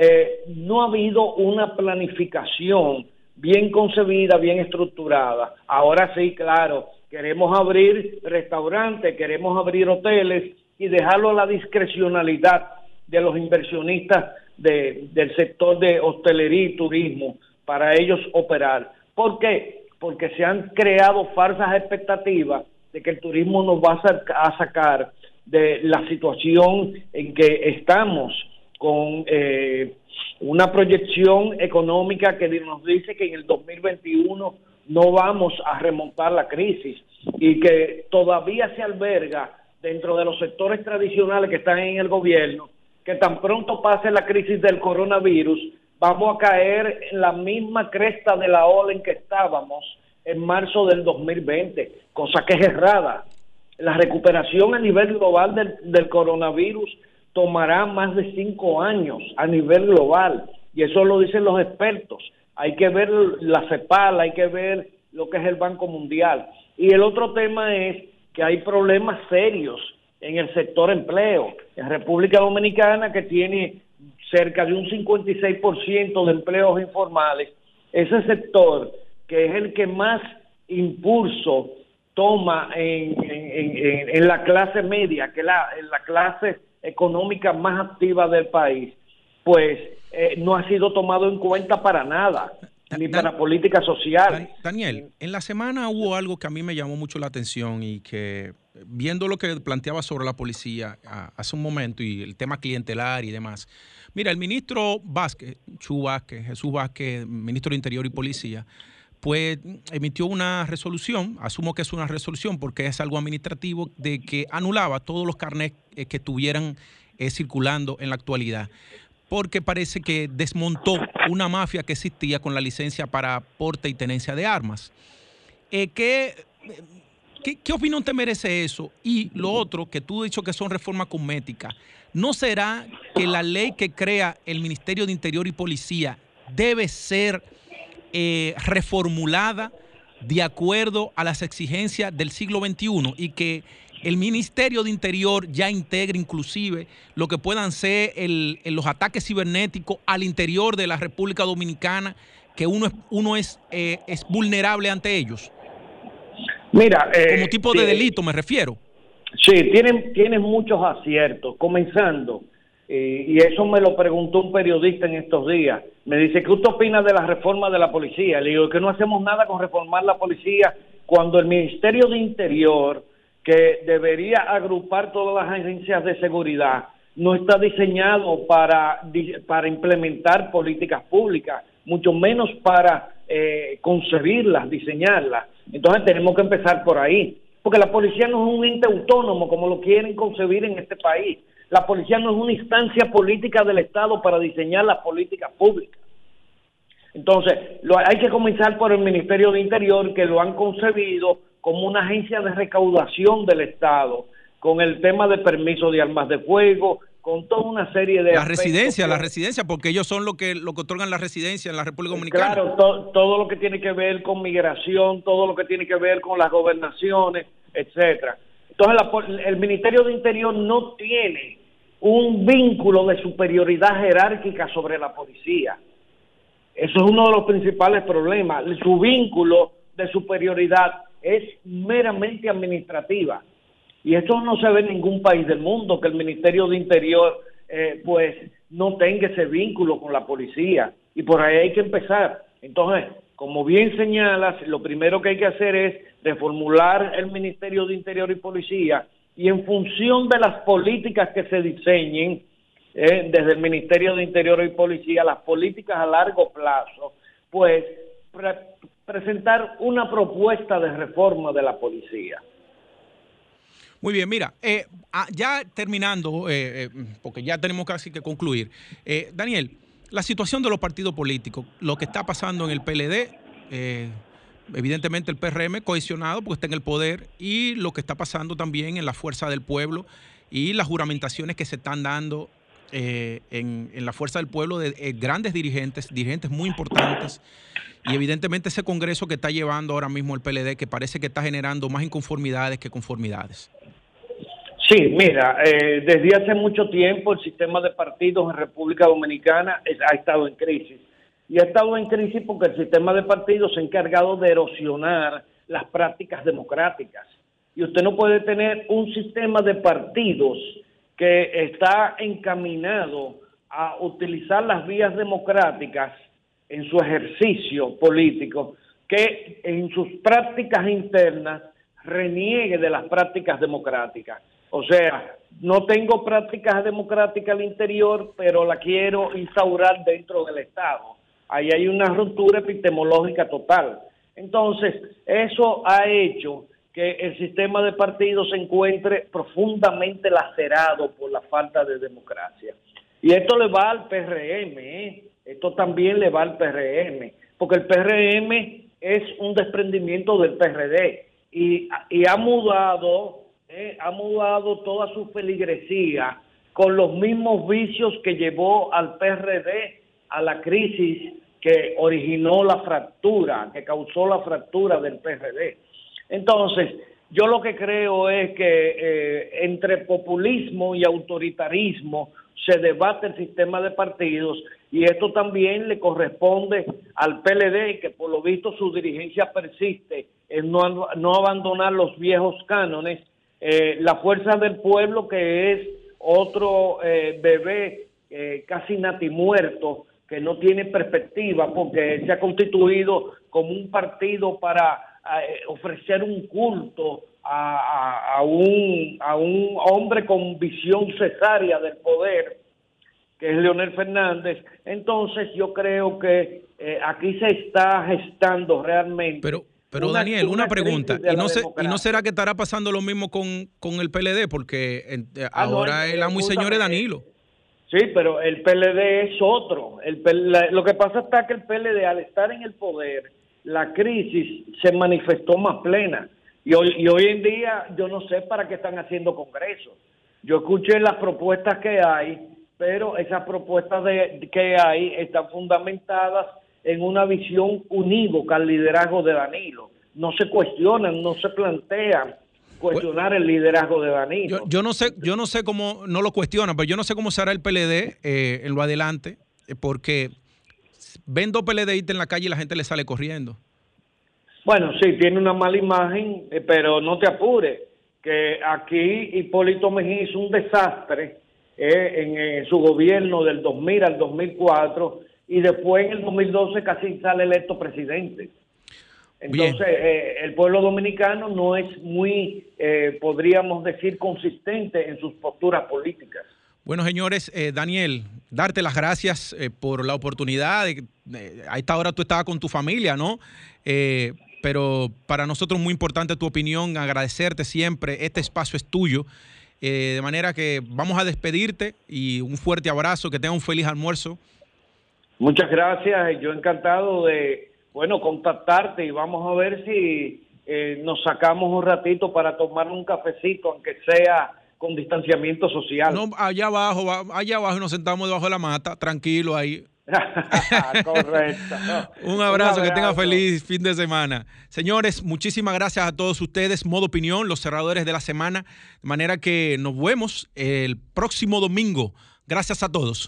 eh, no ha habido una planificación bien concebida, bien estructurada. Ahora sí, claro, queremos abrir restaurantes, queremos abrir hoteles y dejarlo a la discrecionalidad de los inversionistas del sector de hostelería y turismo para ellos operar. ¿Por qué? Porque se han creado falsas expectativas de que el turismo nos va a sacar de la situación en que estamos con eh, una proyección económica que nos dice que en el 2021 no vamos a remontar la crisis y que todavía se alberga dentro de los sectores tradicionales que están en el gobierno, que tan pronto pase la crisis del coronavirus, vamos a caer en la misma cresta de la ola en que estábamos en marzo del 2020, cosa que es errada. La recuperación a nivel global del, del coronavirus tomará más de cinco años a nivel global. Y eso lo dicen los expertos. Hay que ver la CEPAL, hay que ver lo que es el Banco Mundial. Y el otro tema es que hay problemas serios en el sector empleo. En República Dominicana, que tiene cerca de un 56% de empleos informales, ese sector, que es el que más impulso toma en, en, la clase media, que la, la clase económica más activa del país, pues eh, no ha sido tomado en cuenta para nada ni para política social. Daniel, en la semana hubo algo que a mí me llamó mucho la atención y que viendo lo que planteaba sobre la policía hace un momento y el tema clientelar y demás. Mira, el ministro Vázquez, Chu Vázquez, Jesús Vázquez, ministro de Interior y Policía, pues emitió una resolución, asumo que es una resolución porque es algo administrativo, de que anulaba todos los carnets eh, que estuvieran eh, circulando en la actualidad porque parece que desmontó una mafia que existía con la licencia para porte y tenencia de armas. Eh, ¿qué, qué, opinión te merece eso? Y lo otro, que tú has dicho que son reformas cosméticas, ¿no será que la ley que crea el Ministerio de Interior y Policía debe ser eh, reformulada de acuerdo a las exigencias del siglo XXI y que el Ministerio de Interior ya integra inclusive lo que puedan ser los ataques cibernéticos al interior de la República Dominicana, que uno es, uno es, eh, es vulnerable ante ellos. Mira, eh, como tipo de delito me refiero. Sí, tienen, tienen muchos aciertos, comenzando, y eso me lo preguntó un periodista en estos días, me dice, ¿qué usted opina de la reforma de la policía? Le digo que no hacemos nada con reformar la policía cuando el Ministerio de Interior que debería agrupar todas las agencias de seguridad, no está diseñado para, para implementar políticas públicas, mucho menos para eh, concebirlas, diseñarlas. Entonces tenemos que empezar por ahí, porque la policía no es un ente autónomo como lo quieren concebir en este país. La policía no es una instancia política del Estado para diseñar las políticas públicas. Entonces, lo, hay que comenzar por el Ministerio de Interior, que lo han concebido como una agencia de recaudación del Estado, con el tema de permiso de armas de fuego, con toda una serie de... La residencia, la residencia, porque ellos son los que, lo que otorgan la residencia en la República Dominicana. Claro, todo lo que tiene que ver con migración, todo lo que tiene que ver con las gobernaciones, etcétera. Entonces, el Ministerio de Interior no tiene un vínculo de superioridad jerárquica sobre la policía. Eso es uno de los principales problemas. Su vínculo de superioridad es meramente administrativa. Y esto no se ve en ningún país del mundo, que el Ministerio de Interior eh, pues no tenga ese vínculo con la policía. Y por ahí hay que empezar. Entonces, como bien señalas, lo primero que hay que hacer es reformular el Ministerio de Interior y Policía y en función de las políticas que se diseñen eh, desde el Ministerio de Interior y Policía, las políticas a largo plazo, pues presentar una propuesta de reforma de la policía. Muy bien, mira, eh, ah, ya terminando, eh, eh, porque ya tenemos casi que concluir. Daniel, la situación de los partidos políticos, lo que está pasando en el PLD, evidentemente el PRM cohesionado porque está en el poder, y lo que está pasando también en la fuerza del pueblo y las juramentaciones que se están dando en, en, la fuerza del pueblo de grandes dirigentes, dirigentes muy importantes y evidentemente ese congreso que está llevando ahora mismo el PLD, que parece que está generando más inconformidades que conformidades. Sí, mira, eh, desde hace mucho tiempo el sistema de partidos en República Dominicana ha estado en crisis. Y ha estado en crisis porque el sistema de partidos se ha encargado de erosionar las prácticas democráticas. Y usted no puede tener un sistema de partidos que está encaminado a utilizar las vías democráticas en su ejercicio político que en sus prácticas internas reniegue de las prácticas democráticas. O sea, no tengo prácticas democráticas al interior, pero la quiero instaurar dentro del Estado. Ahí hay una ruptura epistemológica total. Entonces, eso ha hecho que el sistema de partidos se encuentre profundamente lacerado por la falta de democracia. Y esto le va al PRM, ¿eh? Esto también le va al PRM, porque el PRM es un desprendimiento del PRD y, ha mudado, eh, ha mudado toda su feligresía con los mismos vicios que llevó al PRD a la crisis que originó la fractura, que causó la fractura del PRD. Entonces, yo lo que creo es que eh, entre populismo y autoritarismo se debate el sistema de partidos y esto también le corresponde al PLD, que por lo visto su dirigencia persiste en no, no abandonar los viejos cánones. Eh, la fuerza del pueblo, que es otro eh, bebé casi natimuerto, que no tiene perspectiva porque se ha constituido como un partido para eh, ofrecer un culto a, un, a un hombre con visión cesárea del poder, que es Leonel Fernández. Entonces yo creo que eh, aquí se está gestando realmente. Pero, pero Daniel, una, pregunta. ¿Y no, ¿Y no será que estará pasando lo mismo con, el PLD? Porque eh, ah, ahora el amo y señor es Danilo. Sí, pero el PLD es otro. El, lo que pasa está que el PLD, al estar en el poder, la crisis se manifestó más plena. Y hoy, hoy en día yo no sé para qué están haciendo congresos. Yo escuché las propuestas que hay, pero esas propuestas de, que hay están fundamentadas en una visión unívoca al liderazgo de Danilo. No se cuestionan, no se plantean cuestionar el liderazgo de Danilo. Yo, no sé, yo no sé cómo no lo cuestionan, pero yo no sé cómo será el PLD eh, en lo adelante, eh, porque ven dos PLDistas en la calle y la gente le sale corriendo. Bueno, sí, tiene una mala imagen, eh, pero no te apures, que aquí Hipólito Mejía hizo un desastre en su gobierno del 2000 al 2004 y después en el 2012 casi sale electo presidente. Entonces, eh, el pueblo dominicano no es muy, eh, podríamos decir, consistente en sus posturas políticas. Bueno, señores, eh, Daniel, darte las gracias por la oportunidad. De, a esta hora tú estabas con tu familia, ¿no? pero para nosotros es muy importante tu opinión, agradecerte siempre. Este espacio es tuyo. de manera que vamos a despedirte y un fuerte abrazo, que tenga un feliz almuerzo. Muchas gracias, yo encantado de bueno, contactarte y vamos a ver si eh, nos sacamos un ratito para tomar un cafecito, aunque sea con distanciamiento social. No, allá abajo, allá abajo nos sentamos debajo de la mata, tranquilo ahí. Correcto. un, abrazo, que tenga feliz fin de semana. Señores, muchísimas gracias a todos ustedes. Modo opinión, los cerradores de la semana. De manera que nos vemos el próximo domingo. Gracias a todos.